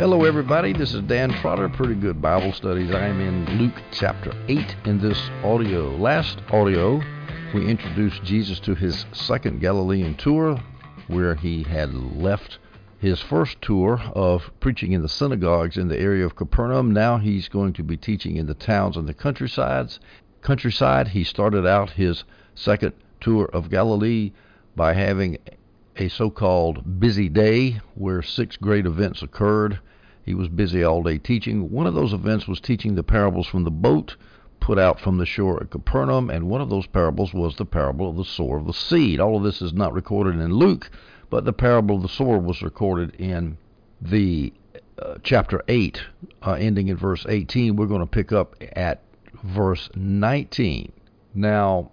Hello, everybody. This is Dan Trotter, Pretty Good Bible Studies. I am in Luke chapter 8 in this audio. Last audio, we introduced Jesus to his second Galilean tour, where he had left his first tour of preaching in the synagogues in the area of Capernaum. Now he's going to be teaching in the towns and the countrysides. Countryside, he started out his second tour of Galilee by having a so called busy day where six great events occurred. He was busy all day teaching. One of those events was teaching the parables from the boat put out from the shore at Capernaum, and one of those parables was the parable of the sower of the seed. All of this is not recorded in Luke, but the parable of the sower was recorded in the uh, chapter 8, uh, ending in verse 18. We're going to pick up at verse 19. Now,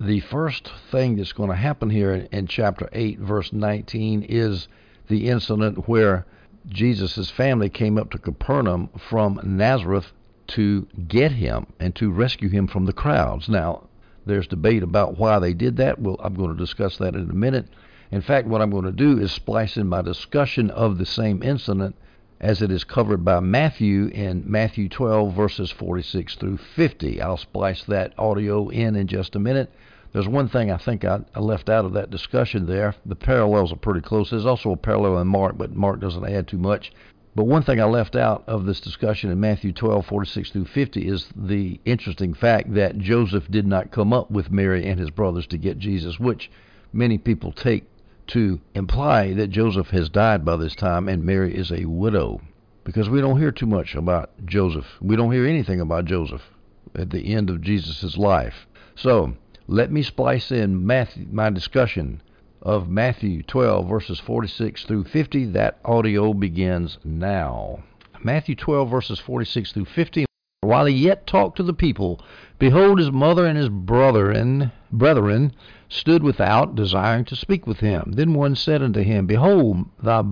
the first thing that's going to happen here in, in chapter 8, verse 19, is the incident where Jesus' family came up to Capernaum from Nazareth to get him and to rescue him from the crowds. Now, there's debate about why they did that. Well, I'm going to discuss that in a minute. In fact, what I'm going to do is splice in my discussion of the same incident as it is covered by Matthew in Matthew 12, verses 46 through 50. I'll splice that audio in in just a minute. There's one thing I think I, I left out of that discussion there. The parallels are pretty close. There's also a parallel in Mark, but Mark doesn't add too much. But one thing I left out of this discussion in Matthew 12, 46 through 50 is the interesting fact that Joseph did not come up with Mary and his brothers to get Jesus, which many people take to imply that Joseph has died by this time and Mary is a widow. Because we don't hear too much about Joseph. We don't hear anything about Joseph at the end of Jesus' life. So, let me splice in Matthew, my discussion of Matthew 12, verses 46 through 50. That audio begins now. Matthew 12, verses 46 through 50. While he yet talked to the people, behold, his mother and his brethren, brethren stood without, desiring to speak with him. Then one said unto him, Behold, thy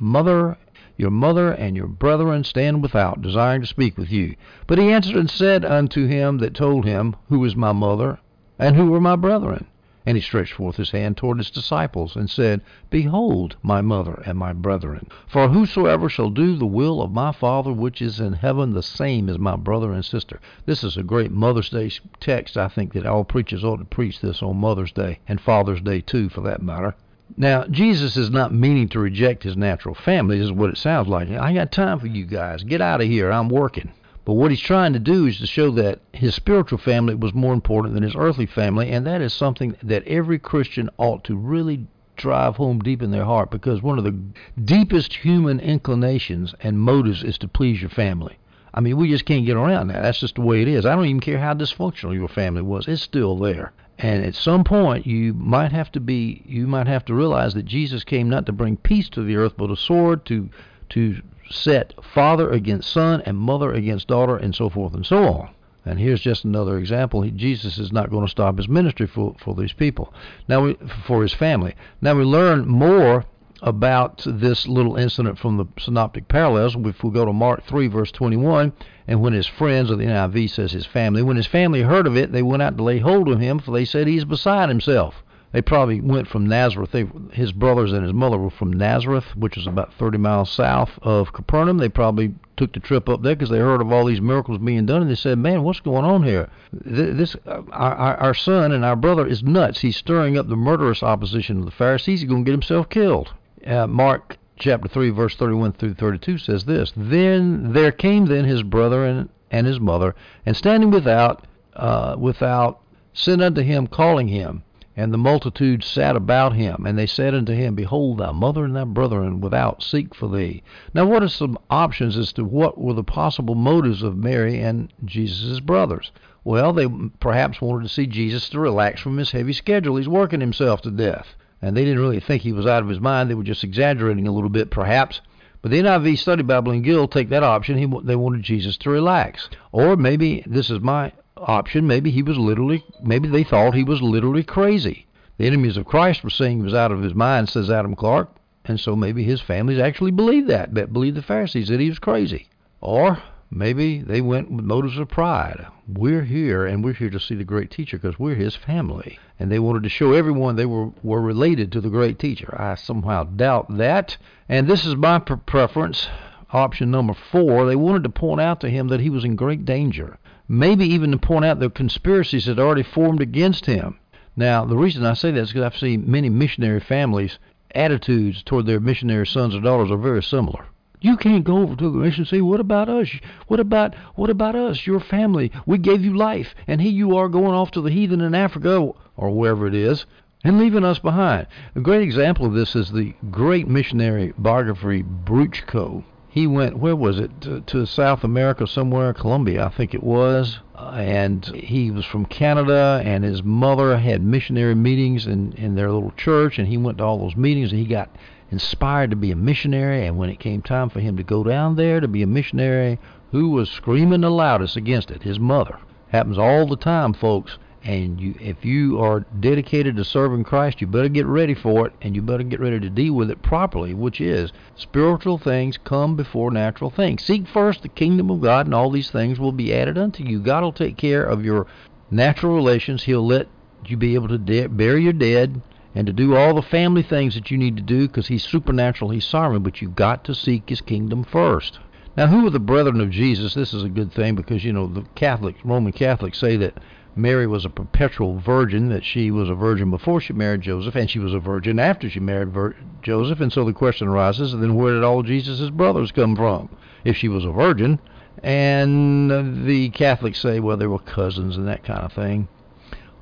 mother your mother and your brethren stand without, desiring to speak with you. But he answered and said unto him that told him, Who is my mother, and who were my brethren? And he stretched forth his hand toward his disciples, and said, Behold my mother and my brethren. For whosoever shall do the will of my Father which is in heaven, the same is my brother and sister. This is a great Mother's Day text. I think that all preachers ought to preach this on Mother's Day, and Father's Day too, for that matter. Now, Jesus is not meaning to reject his natural family, is what it sounds like. I got time for you guys. Get out of here. I'm working. But what he's trying to do is to show that his spiritual family was more important than his earthly family, and that is something that every Christian ought to really drive home deep in their heart because one of the deepest human inclinations and motives is to please your family. I mean, we just can't get around that. That's just the way it is. I don't even care how dysfunctional your family was. It's still there. And at some point, you might have to be, you might have to realize that Jesus came not to bring peace to the earth, but a sword to, to set father against son and mother against daughter and so forth and so on. And here's just another example. He, Jesus is not going to stop his ministry for, for these people. Now, we, for his family. Now we learn more about this little incident from the synoptic parallels. If we go to Mark 3, verse 21, and when his friends, or the NIV says his family, when his family heard of it, they went out to lay hold of him, for they said he's beside himself they probably went from Nazareth. They, his brothers and his mother were from Nazareth, which is about 30 miles south of Capernaum. They probably took the trip up there because they heard of all these miracles being done, and they said, "Man, what's going on here? This uh, our, our son and our brother is nuts. He's stirring up the murderous opposition of the Pharisees. He's going to get himself killed." Uh, Mark chapter 3, verse 31 through 32 says this: Then there came then his brother and, and his mother, and standing without, uh, without, sent unto him, calling him. And the multitude sat about him, and they said unto him, Behold, thy mother and thy brethren without seek for thee. Now, what are some options as to what were the possible motives of Mary and Jesus' brothers? Well, they perhaps wanted to see Jesus to relax from his heavy schedule. He's working himself to death. And they didn't really think he was out of his mind. They were just exaggerating a little bit, perhaps. But the NIV Study Bible and Gill take that option. He, they wanted Jesus to relax. Or maybe, this is my option, maybe he was literally, maybe they thought he was literally crazy. The enemies of Christ were saying he was out of his mind, says Adam Clarke, and so maybe his families actually believed that, but believed the Pharisees that he was crazy. Or maybe they went with motives of pride. We're here, and we're here to see the great teacher because we're his family. And they wanted to show everyone they were, were related to the great teacher. I somehow doubt that. And this is my preference option number four, they wanted to point out to him that he was in great danger. Maybe even to point out the conspiracies that already formed against him. Now, the reason I say that is because I've seen many missionary families' attitudes toward their missionary sons or daughters are very similar. You can't go over to the mission and say, "What about us? What about what about us? Your family? We gave you life, and here you are going off to the heathen in Africa or wherever it is, and leaving us behind." A great example of this is the great missionary biography Bruchko. He went, where was it, to, to South America somewhere, Colombia, I think it was, and he was from Canada, and his mother had missionary meetings in in their little church, and he went to all those meetings, and he got inspired to be a missionary. And when it came time for him to go down there to be a missionary, who was screaming the loudest against it? His mother. Happens all the time, folks. And you, if you are dedicated to serving Christ, you better get ready for it, and you better get ready to deal with it properly, which is spiritual things come before natural things. Seek first the kingdom of God, and all these things will be added unto you. God will take care of your natural relations. He'll let you be able to de- bury your dead and to do all the family things that you need to do because He's supernatural, He's sovereign, but you've got to seek His kingdom first. Now, who are the brethren of Jesus? This is a good thing because, you know, the Catholics, Roman Catholics say that Mary was a perpetual virgin, that she was a virgin before she married Joseph, and she was a virgin after she married Vir- Joseph. And so the question arises then where did all Jesus' brothers come from? If she was a virgin, and the Catholics say, well, they were cousins and that kind of thing,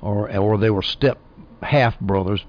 or or they were step half brothers,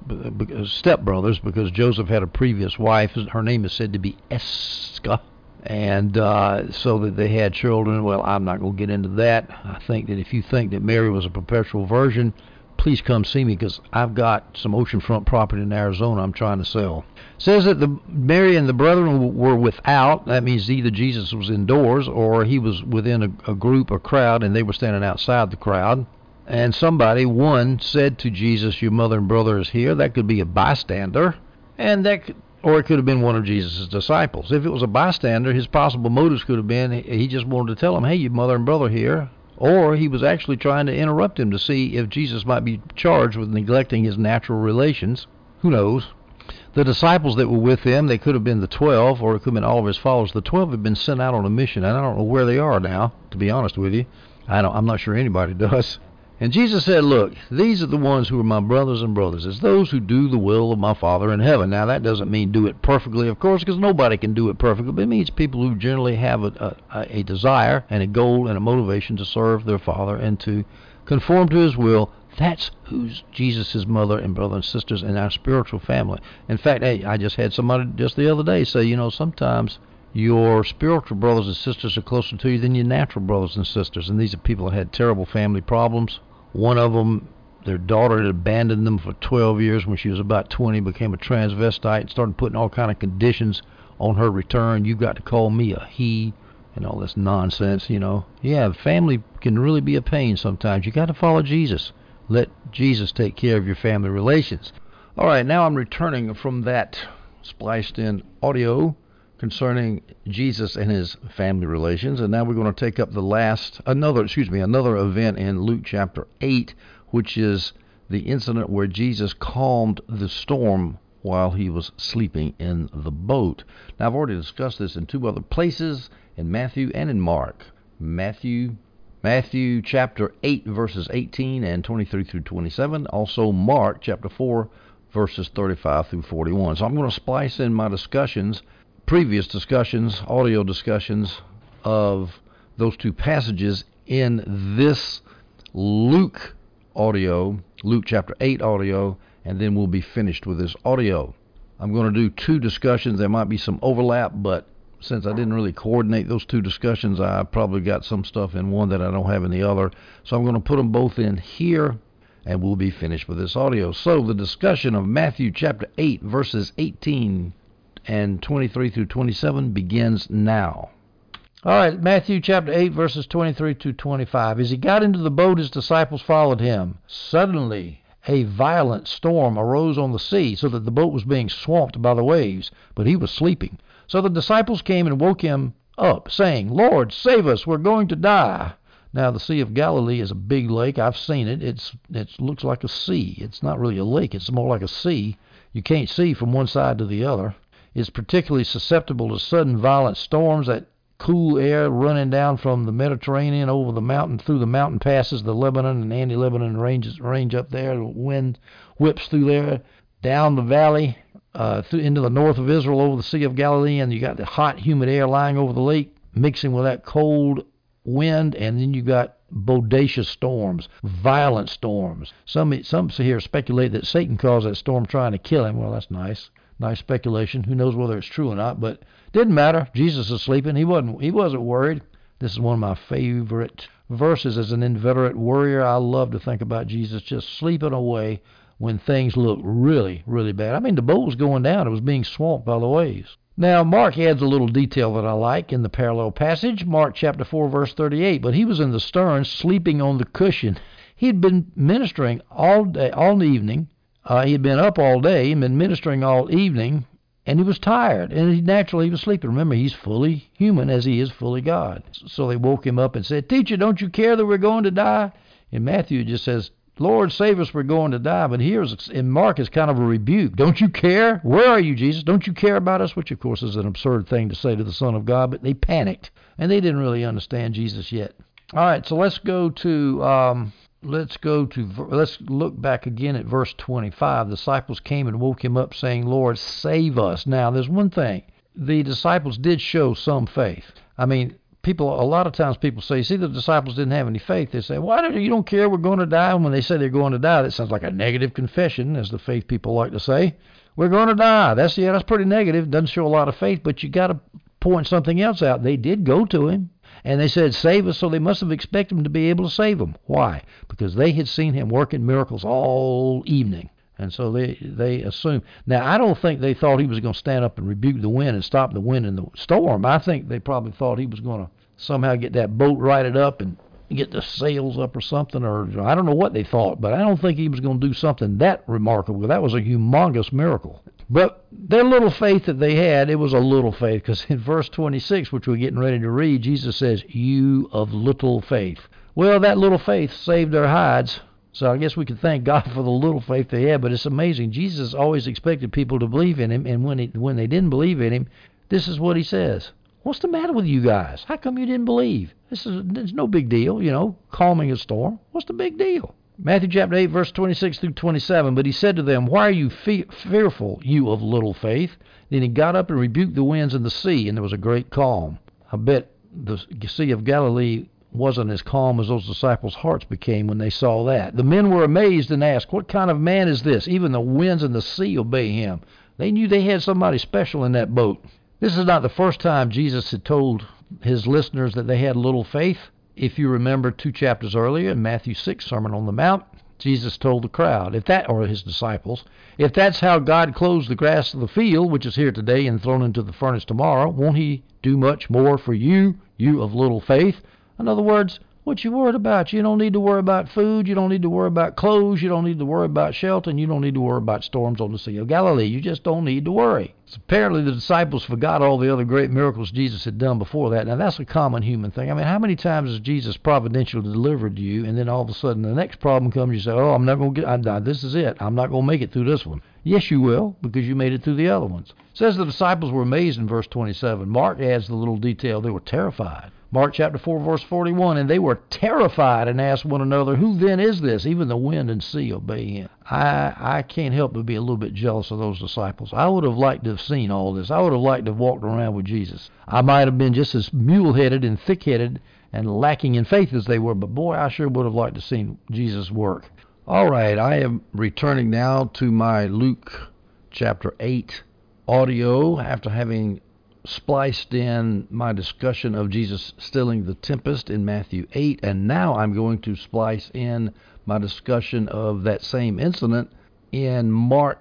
step brothers, because Joseph had a previous wife. Her name is said to be Esca and uh, so that they had children. Well, I'm not going to get into that. I think that if you think that Mary was a perpetual virgin, please come see me because I've got some oceanfront property in Arizona I'm trying to sell. says that the Mary and the brethren were without. That means either Jesus was indoors or he was within a, a group, a crowd, and they were standing outside the crowd. And somebody, one, said to Jesus, "Your mother and brother is here." That could be a bystander, and that could, or it could have been one of Jesus' disciples. If it was a bystander, his possible motives could have been he just wanted to tell him, hey, your mother and brother here. Or he was actually trying to interrupt him to see if Jesus might be charged with neglecting his natural relations. Who knows? The disciples that were with him, they could have been the twelve, or it could have been all of his followers. The twelve had been sent out on a mission, and I don't know where they are now, to be honest with you. I don't, I'm not sure anybody does. And Jesus said, Look, these are the ones who are my brothers and brothers. It's those who do the will of my Father in heaven. Now, that doesn't mean do it perfectly, of course, because nobody can do it perfectly, but it means people who generally have a, a, a desire and a goal and a motivation to serve their Father and to conform to His will. That's who's Jesus' mother and brother and sisters in our spiritual family. In fact, hey, I just had somebody just the other day say, you know, sometimes your spiritual brothers and sisters are closer to you than your natural brothers and sisters. And these are people that had terrible family problems one of them, their daughter had abandoned them for 12 years when she was about 20, became a transvestite, and started putting all kind of conditions on her return. You got to call me a he, and all this nonsense, you know. Yeah, family can really be a pain sometimes. You got to follow Jesus. Let Jesus take care of your family relations. All right, now I'm returning from that spliced in audio concerning Jesus and his family relations. And now we're going to take up the last, another, excuse me, another event in Luke chapter 8, which is the incident where Jesus calmed the storm while he was sleeping in the boat. Now, I've already discussed this in two other places, in Matthew and in Mark. Matthew Matthew chapter 8 verses 18 and 23 through 27, also Mark chapter 4 verses 35 through 41. So I'm going to splice in my discussions previous discussions, audio discussions of those two passages in this Luke audio, Luke chapter 8 audio, and then we'll be finished with this audio. I'm going to do two discussions. There might be some overlap, but since I didn't really coordinate those two discussions, I probably got some stuff in one that I don't have in the other. So I'm going to put them both in here, and we'll be finished with this audio. So the discussion of Matthew chapter 8, verses 18 and 23 through 27 begins now. All right, Matthew chapter 8, verses 23 to 25. As he got into the boat, his disciples followed him. Suddenly, a violent storm arose on the sea, so that the boat was being swamped by the waves, but he was sleeping. So the disciples came and woke him up, saying, Lord, save us, we're going to die. Now, the Sea of Galilee is a big lake. I've seen it. It's it looks like a sea. It's not really a lake. It's more like a sea. You can't see from one side to the other. Is particularly susceptible to sudden violent storms that cool air running down from the Mediterranean over the mountain through the mountain passes, the Lebanon and anti-Lebanon ranges range up there. The wind whips through there down the valley uh, through, into the north of Israel over the Sea of Galilee, and you got the hot, humid air lying over the lake, mixing with that cold wind, and then you got bodacious storms, violent storms. Some some here speculate that Satan caused that storm trying to kill him. Well, that's nice, nice speculation. Who knows whether it's true or not? But didn't matter. Jesus is sleeping. He wasn't. He wasn't worried. This is one of my favorite verses as an inveterate worrier. I love to think about Jesus just sleeping away when things look really, really bad. I mean, the boat was going down. It was being swamped by the waves. Now, Mark adds a little detail that I like in the parallel passage, Mark chapter 4, verse 38. But he was in the stern, sleeping on the cushion. He had been ministering all day, all evening. Uh, he had been up all day and been ministering all evening, and he was tired, and he naturally he was sleeping. Remember, he's fully human as he is fully God. So they woke him up and said, "Teacher, don't you care that we're going to die?" And Matthew just says, Lord, save us, we're going to die. But here in Mark is kind of a rebuke. Don't you care? Where are you, Jesus? Don't you care about us? Which, of course, is an absurd thing to say to the Son of God, but they panicked, and they didn't really understand Jesus yet. All right, so let's go to um, let's go to let's look back again at verse 25. The disciples came and woke him up, saying, "Lord, save us." Now, there's one thing: the disciples did show some faith. I mean, people a lot of times people say, see, the disciples didn't have any faith. They say, why do you don't care? We're going to die. And when they say they're going to die, that sounds like a negative confession, as the faith people like to say. We're going to die. That's yeah, that's pretty negative. Doesn't show a lot of faith, but you got to point something else out. They did go to him. And they said, Save us, so they must have expected him to be able to save them. Why? Because they had seen him working miracles all evening. And so they they assumed. Now I don't think they thought he was going to stand up and rebuke the wind and stop the wind and the storm. I think they probably thought he was going to somehow get that boat righted up and get the sails up or something, or I don't know what they thought, but I don't think he was going to do something that remarkable. That was a humongous miracle. But their little faith that they had, it was a little faith, because in verse 26, which we're getting ready to read, Jesus says, You of little faith. Well, that little faith saved their hides so I guess we could thank God for the little faith they had, but it's amazing. Jesus always expected people to believe in him, and when he, when they didn't believe in him, this is what he says. What's the matter with you guys? How come you didn't believe? This is it's no big deal, you know, calming a storm. What's the big deal? Matthew chapter 8, verse 26 through 27. But he said to them, Why are you fe- fearful, you of little faith? Then he got up and rebuked the winds and the sea, and there was a great calm. I bet the Sea of Galilee wasn't as calm as those disciples' hearts became when they saw that. The men were amazed and asked, What kind of man is this? Even the winds and the sea obey him. They knew they had somebody special in that boat. This is not the first time Jesus had told his listeners that they had little faith. If you remember two chapters earlier in Matthew 6, Sermon on the Mount, Jesus told the crowd, if that, or his disciples, if that's how God clothes the grass of the field, which is here today and thrown into the furnace tomorrow, won't he do much more for you, you of little faith? In other words, what you worried about? You don't need to worry about food. You don't need to worry about clothes. You don't need to worry about shelter. And you don't need to worry about storms on the Sea of Galilee. You just don't need to worry. So apparently, the disciples forgot all the other great miracles Jesus had done before that. Now, that's a common human thing. I mean, how many times has Jesus providentially delivered you, and then all of a sudden the next problem comes, you say, "Oh, I'm never going to get. I'm, this is it. I'm not going to make it through this one." Yes, you will, because you made it through the other ones. It says the disciples were amazed in verse 27. Mark adds the little detail they were terrified. Mark chapter 4, verse 41. And they were terrified and asked one another, Who then is this? Even the wind and sea obey him. I, I can't help but be a little bit jealous of those disciples. I would have liked to have seen all this. I would have liked to have walked around with Jesus. I might have been just as mule headed and thick headed and lacking in faith as they were, but boy, I sure would have liked to have seen Jesus work. All right, I am returning now to my Luke chapter 8 audio after having spliced in my discussion of Jesus stilling the tempest in Matthew 8, and now I'm going to splice in my discussion of that same incident in Mark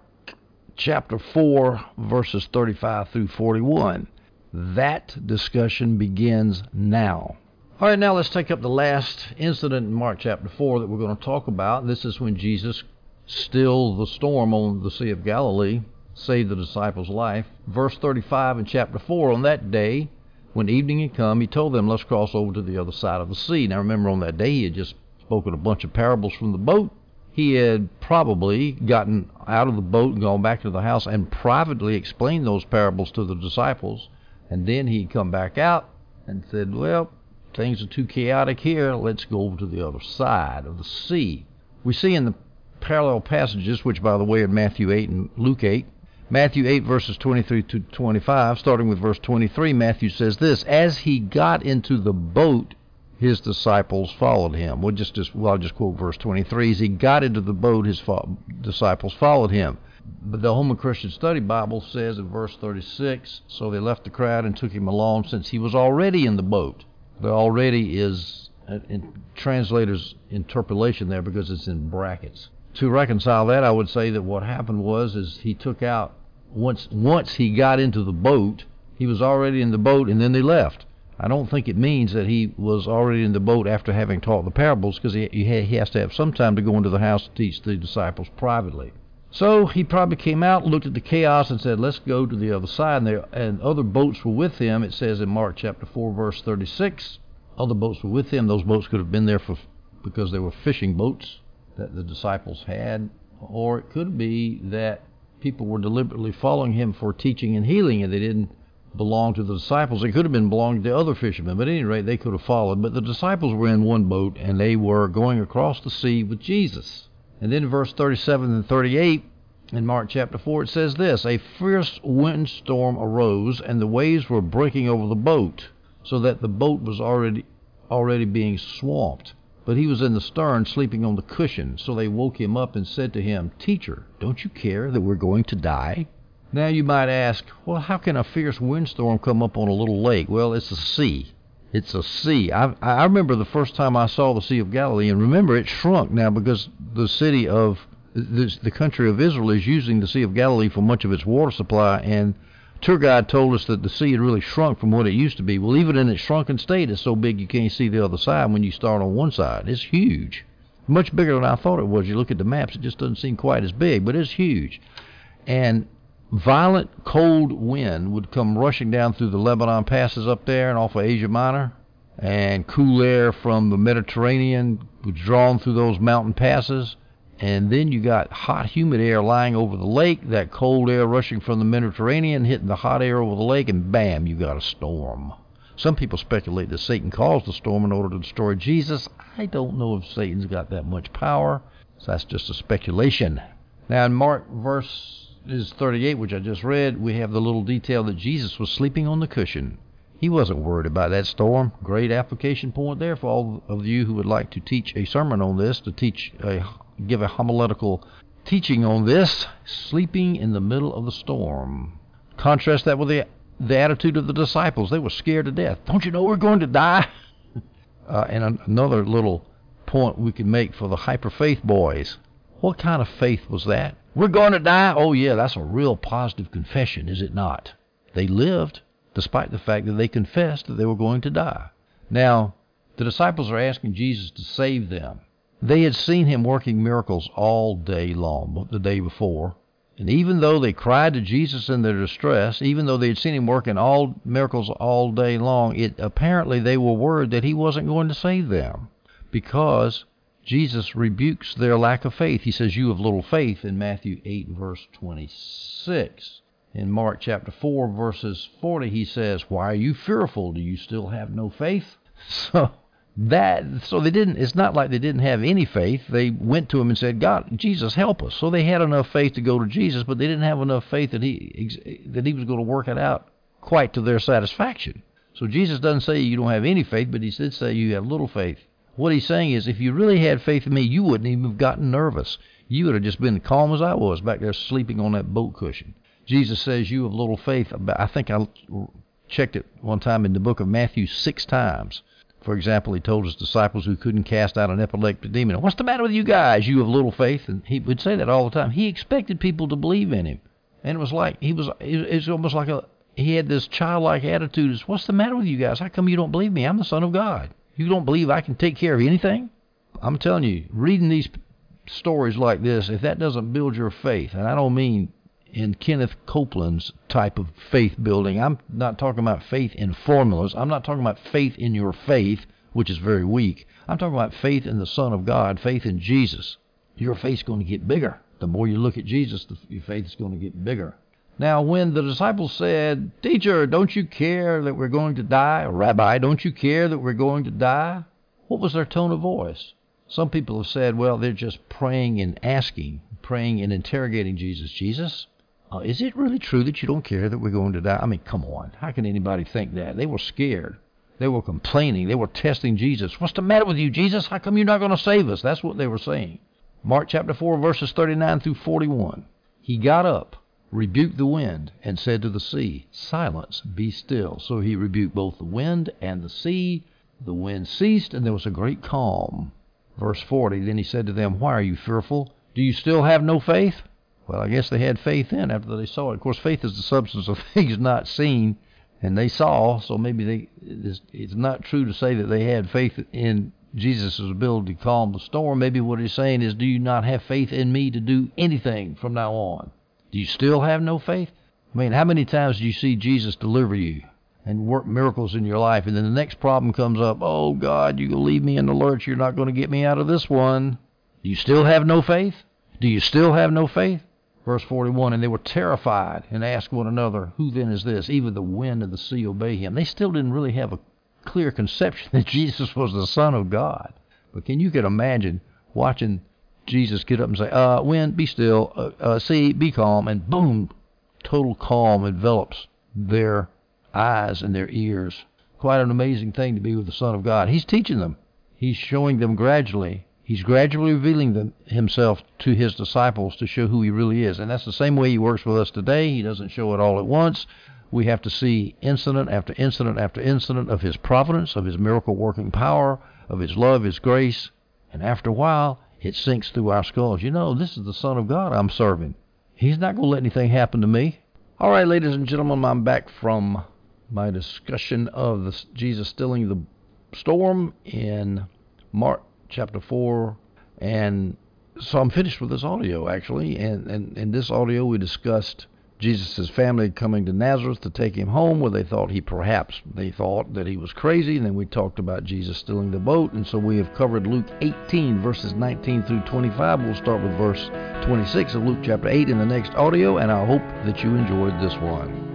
chapter 4, verses 35 through 41. That discussion begins now. All right, now let's take up the last incident in Mark chapter 4 that we're going to talk about. This is when Jesus stilled the storm on the Sea of Galilee saved the disciples' life. Verse 35 in chapter 4 On that day, when evening had come, he told them, Let's cross over to the other side of the sea. Now remember, on that day, he had just spoken a bunch of parables from the boat. He had probably gotten out of the boat and gone back to the house and privately explained those parables to the disciples. And then he'd come back out and said, Well, things are too chaotic here. Let's go over to the other side of the sea. We see in the parallel passages, which, by the way, are Matthew 8 and Luke 8. Matthew 8, verses 23 to 25, starting with verse 23, Matthew says this As he got into the boat, his disciples followed him. We'll just, just well, I'll just quote verse 23. As he got into the boat, his fo- disciples followed him. But the Holman Christian Study Bible says in verse 36, so they left the crowd and took him along since he was already in the boat. The already is in translator's interpolation there because it's in brackets. To reconcile that, I would say that what happened was is he took out once once he got into the boat, he was already in the boat and then they left. I don't think it means that he was already in the boat after having taught the parables, because he, he has to have some time to go into the house to teach the disciples privately. So he probably came out, looked at the chaos, and said, "Let's go to the other side." And, there, and other boats were with him. It says in Mark chapter four, verse thirty-six. Other boats were with him. Those boats could have been there for because they were fishing boats that the disciples had, or it could be that people were deliberately following him for teaching and healing, and they didn't belong to the disciples. They could have been belonging to other fishermen, but at any rate, they could have followed. But the disciples were in one boat, and they were going across the sea with Jesus. And then verse 37 and 38 in Mark chapter 4, it says this A fierce windstorm arose, and the waves were breaking over the boat, so that the boat was already already being swamped. But he was in the stern, sleeping on the cushion. So they woke him up and said to him, Teacher, don't you care that we're going to die? Now you might ask, well, how can a fierce windstorm come up on a little lake? Well, it's a sea. It's a sea. I, I remember the first time I saw the Sea of Galilee, and remember it shrunk now because the city of the, the country of Israel is using the Sea of Galilee for much of its water supply, and tour guide told us that the sea had really shrunk from what it used to be. Well, even in its shrunken state, it's so big you can't see the other side when you start on one side. It's huge, much bigger than I thought it was. You look at the maps, it just doesn't seem quite as big, but it's huge. And violent cold wind would come rushing down through the Lebanon passes up there and off of Asia Minor, and cool air from the Mediterranean was drawn through those mountain passes. And then you got hot, humid air lying over the lake, that cold air rushing from the Mediterranean, hitting the hot air over the lake, and bam, you got a storm. Some people speculate that Satan caused the storm in order to destroy Jesus. I don't know if Satan's got that much power, so that's just a speculation. Now, in Mark verse is 38, which I just read, we have the little detail that Jesus was sleeping on the cushion. He wasn't worried about that storm. Great application point there for all of you who would like to teach a sermon on this, to teach a give a homiletical teaching on this, sleeping in the middle of the storm. Contrast that with the the attitude of the disciples. They were scared to death. Don't you know we're going to die? uh, and another little point we can make for the hyper faith boys. What kind of faith was that? We're going to die? Oh, yeah, that's a real positive confession, is it not? They lived, despite the fact that they confessed that they were going to die. Now, the disciples are asking Jesus to save them. They had seen him working miracles all day long, the day before. And even though they cried to Jesus in their distress, even though they had seen him working all miracles all day long, it apparently they were worried that he wasn't going to save them because Jesus rebukes their lack of faith. He says, You have little faith in Matthew 8, verse 26. In Mark chapter 4, verses 40, he says, Why are you fearful? Do you still have no faith? So that so they didn't it's not like they didn't have any faith they went to him and said god jesus help us so they had enough faith to go to jesus but they didn't have enough faith that he that he was going to work it out quite to their satisfaction so jesus doesn't say you don't have any faith but he did say you have little faith what he's saying is, if you really had faith in me, you wouldn't even have gotten nervous. You would have just been calm as I was back there sleeping on that boat cushion. Jesus says, You have little faith. I think I checked it one time in the book of Matthew six times. For example, he told his disciples who couldn't cast out an epileptic demon, What's the matter with you guys? You have little faith. And he would say that all the time. He expected people to believe in him. And it was like, he was, it's almost like a, he had this childlike attitude. What's the matter with you guys? How come you don't believe me? I'm the Son of God. You don't believe I can take care of anything? I'm telling you, reading these stories like this, if that doesn't build your faith, and I don't mean in Kenneth Copeland's type of faith building, I'm not talking about faith in formulas. I'm not talking about faith in your faith, which is very weak. I'm talking about faith in the Son of God, faith in Jesus. Your faith's going to get bigger The more you look at Jesus, the, your faith is going to get bigger. Now, when the disciples said, Teacher, don't you care that we're going to die? Rabbi, don't you care that we're going to die? What was their tone of voice? Some people have said, well, they're just praying and asking, praying and interrogating Jesus. Jesus, uh, is it really true that you don't care that we're going to die? I mean, come on. How can anybody think that? They were scared. They were complaining. They were testing Jesus. What's the matter with you, Jesus? How come you're not going to save us? That's what they were saying. Mark chapter 4, verses 39 through 41. He got up, rebuked the wind, and said to the sea, Silence, be still. So he rebuked both the wind and the sea. The wind ceased, and there was a great calm. Verse 40 Then he said to them, Why are you fearful? Do you still have no faith? Well, I guess they had faith then after they saw it. Of course, faith is the substance of things not seen and they saw. So maybe they it's, not true to say that they had faith in Jesus' ability to calm the storm. Maybe what he's saying is, do you not have faith in me to do anything from now on? Do you still have no faith? I mean, how many times do you see Jesus deliver you and work miracles in your life, and then the next problem comes up? Oh God, you leave me in the lurch. You're not going to get me out of this one. Do you still have no faith? Do you still have no faith? Verse 41 And they were terrified and asked one another, Who then is this? Even the wind and the sea obey him. They still didn't really have a clear conception that Jesus was the Son of God. But can you get imagine watching Jesus get up and say, uh, Wind, be still, uh, uh, sea, be calm, and boom, total calm envelops their eyes and their ears. Quite an amazing thing to be with the Son of God. He's teaching them. He's showing them gradually He's gradually revealing them, himself to his disciples to show who he really is. And that's the same way he works with us today. He doesn't show it all at once. We have to see incident after incident after incident of his providence, of his miracle working power, of his love, his grace. And after a while, it sinks through our skulls. You know, this is the Son of God I'm serving. He's not going to let anything happen to me. All right, ladies and gentlemen, I'm back from my discussion of the, Jesus stilling the storm in Mark chapter 4. And so I'm finished with this audio, actually. And, and in this audio, we discussed Jesus' family coming to Nazareth to take him home, where they thought he perhaps, they thought that he was crazy. And then we talked about Jesus stealing the boat. And so we have covered Luke 18, verses 19 through 25. We'll start with verse 26 of Luke chapter 8 in the next audio. And I hope that you enjoyed this one.